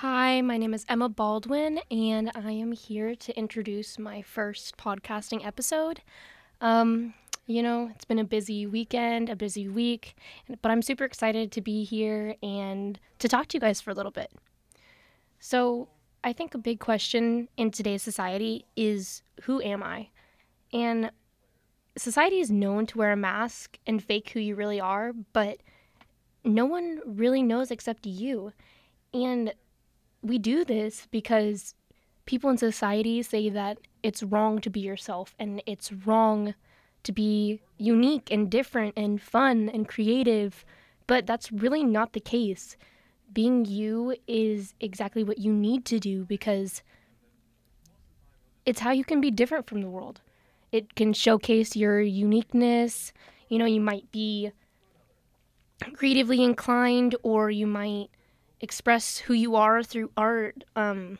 Hi, my name is Emma Baldwin, and I am here to introduce my first podcasting episode. Um, you know, it's been a busy weekend, a busy week, but I'm super excited to be here and to talk to you guys for a little bit. So, I think a big question in today's society is who am I? And society is known to wear a mask and fake who you really are, but no one really knows except you. And we do this because people in society say that it's wrong to be yourself and it's wrong to be unique and different and fun and creative, but that's really not the case. Being you is exactly what you need to do because it's how you can be different from the world. It can showcase your uniqueness. You know, you might be creatively inclined or you might express who you are through art, um,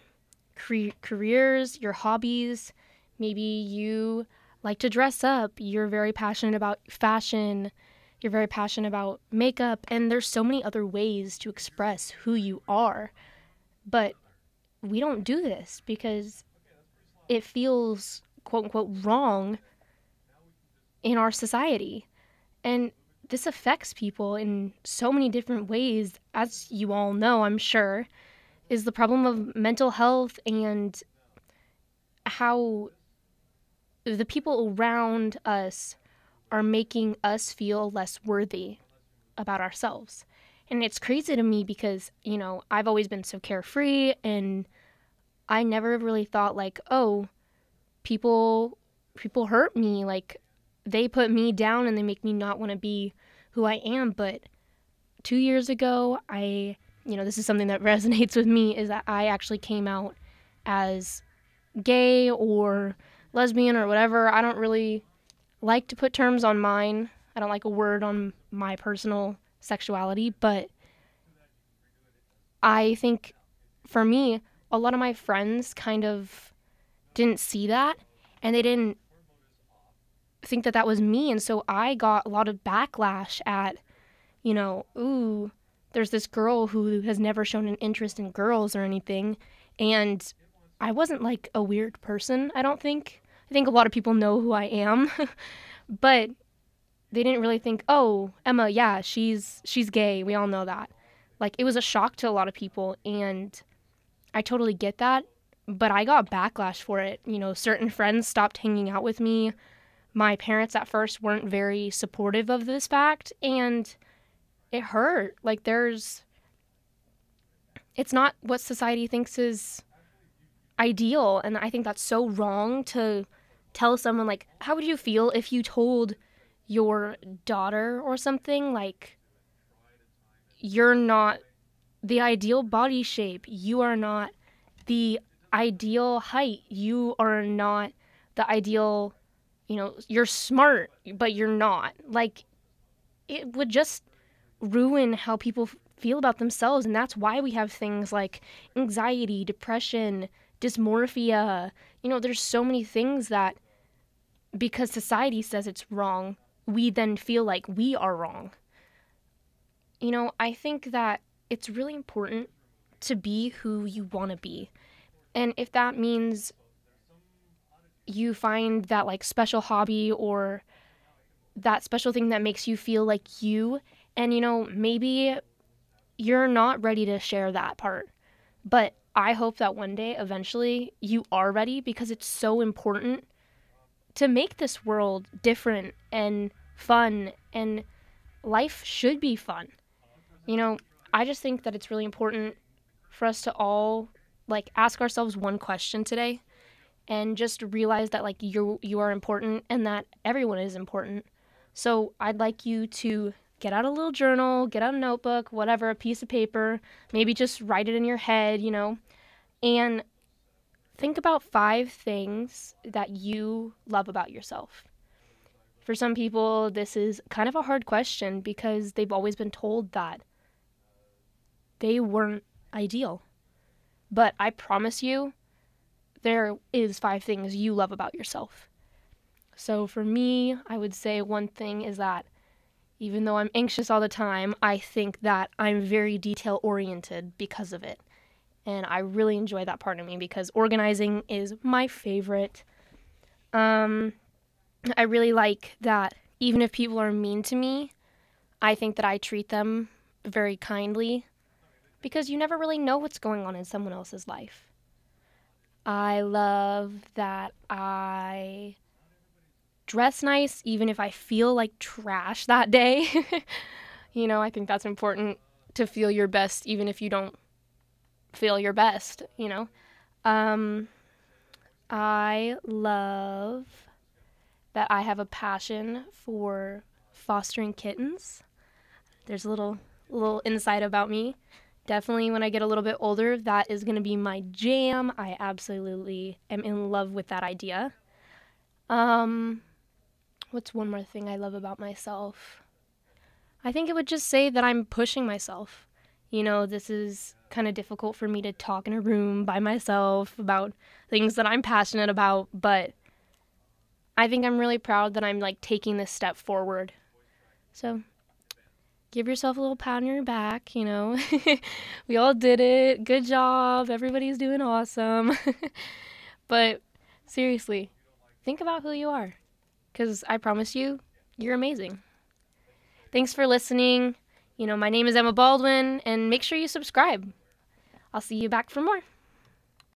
cre- careers, your hobbies. Maybe you like to dress up. You're very passionate about fashion. You're very passionate about makeup. And there's so many other ways to express who you are. But we don't do this because it feels quote unquote wrong in our society. And this affects people in so many different ways, as you all know, I'm sure, is the problem of mental health and how the people around us are making us feel less worthy about ourselves. And it's crazy to me because, you know, I've always been so carefree and I never really thought like, oh, people people hurt me like they put me down and they make me not want to be who I am. But two years ago, I, you know, this is something that resonates with me is that I actually came out as gay or lesbian or whatever. I don't really like to put terms on mine. I don't like a word on my personal sexuality, but I think for me, a lot of my friends kind of didn't see that and they didn't think that that was me. And so I got a lot of backlash at, you know, ooh, there's this girl who has never shown an interest in girls or anything. And I wasn't like a weird person, I don't think. I think a lot of people know who I am. but they didn't really think, "Oh, Emma, yeah, she's she's gay. We all know that." Like it was a shock to a lot of people and I totally get that, but I got backlash for it. You know, certain friends stopped hanging out with me my parents at first weren't very supportive of this fact and it hurt. Like there's it's not what society thinks is ideal and i think that's so wrong to tell someone like how would you feel if you told your daughter or something? Like you're not the ideal body shape. You are not the ideal height. You are not the ideal you know, you're smart, but you're not. Like, it would just ruin how people feel about themselves. And that's why we have things like anxiety, depression, dysmorphia. You know, there's so many things that because society says it's wrong, we then feel like we are wrong. You know, I think that it's really important to be who you want to be. And if that means you find that like special hobby or that special thing that makes you feel like you and you know maybe you're not ready to share that part. But i hope that one day eventually you are ready because it's so important to make this world different and fun and life should be fun. You know i just think that it's really important for us to all like ask ourselves one question today and just realize that like you you are important and that everyone is important. So I'd like you to get out a little journal, get out a notebook, whatever, a piece of paper, maybe just write it in your head, you know, and think about five things that you love about yourself. For some people, this is kind of a hard question because they've always been told that they weren't ideal. But I promise you, there is five things you love about yourself. So for me, I would say one thing is that even though I'm anxious all the time, I think that I'm very detail oriented because of it. And I really enjoy that part of me because organizing is my favorite. Um, I really like that even if people are mean to me, I think that I treat them very kindly because you never really know what's going on in someone else's life. I love that I dress nice even if I feel like trash that day. you know, I think that's important to feel your best even if you don't feel your best, you know. Um, I love that I have a passion for fostering kittens. There's a little little insight about me. Definitely when I get a little bit older, that is going to be my jam. I absolutely am in love with that idea. Um what's one more thing I love about myself? I think it would just say that I'm pushing myself. You know, this is kind of difficult for me to talk in a room by myself about things that I'm passionate about, but I think I'm really proud that I'm like taking this step forward. So give yourself a little pat on your back, you know. we all did it. Good job. Everybody's doing awesome. but seriously, think about who you are because I promise you, you're amazing. Thanks for listening. You know, my name is Emma Baldwin, and make sure you subscribe. I'll see you back for more.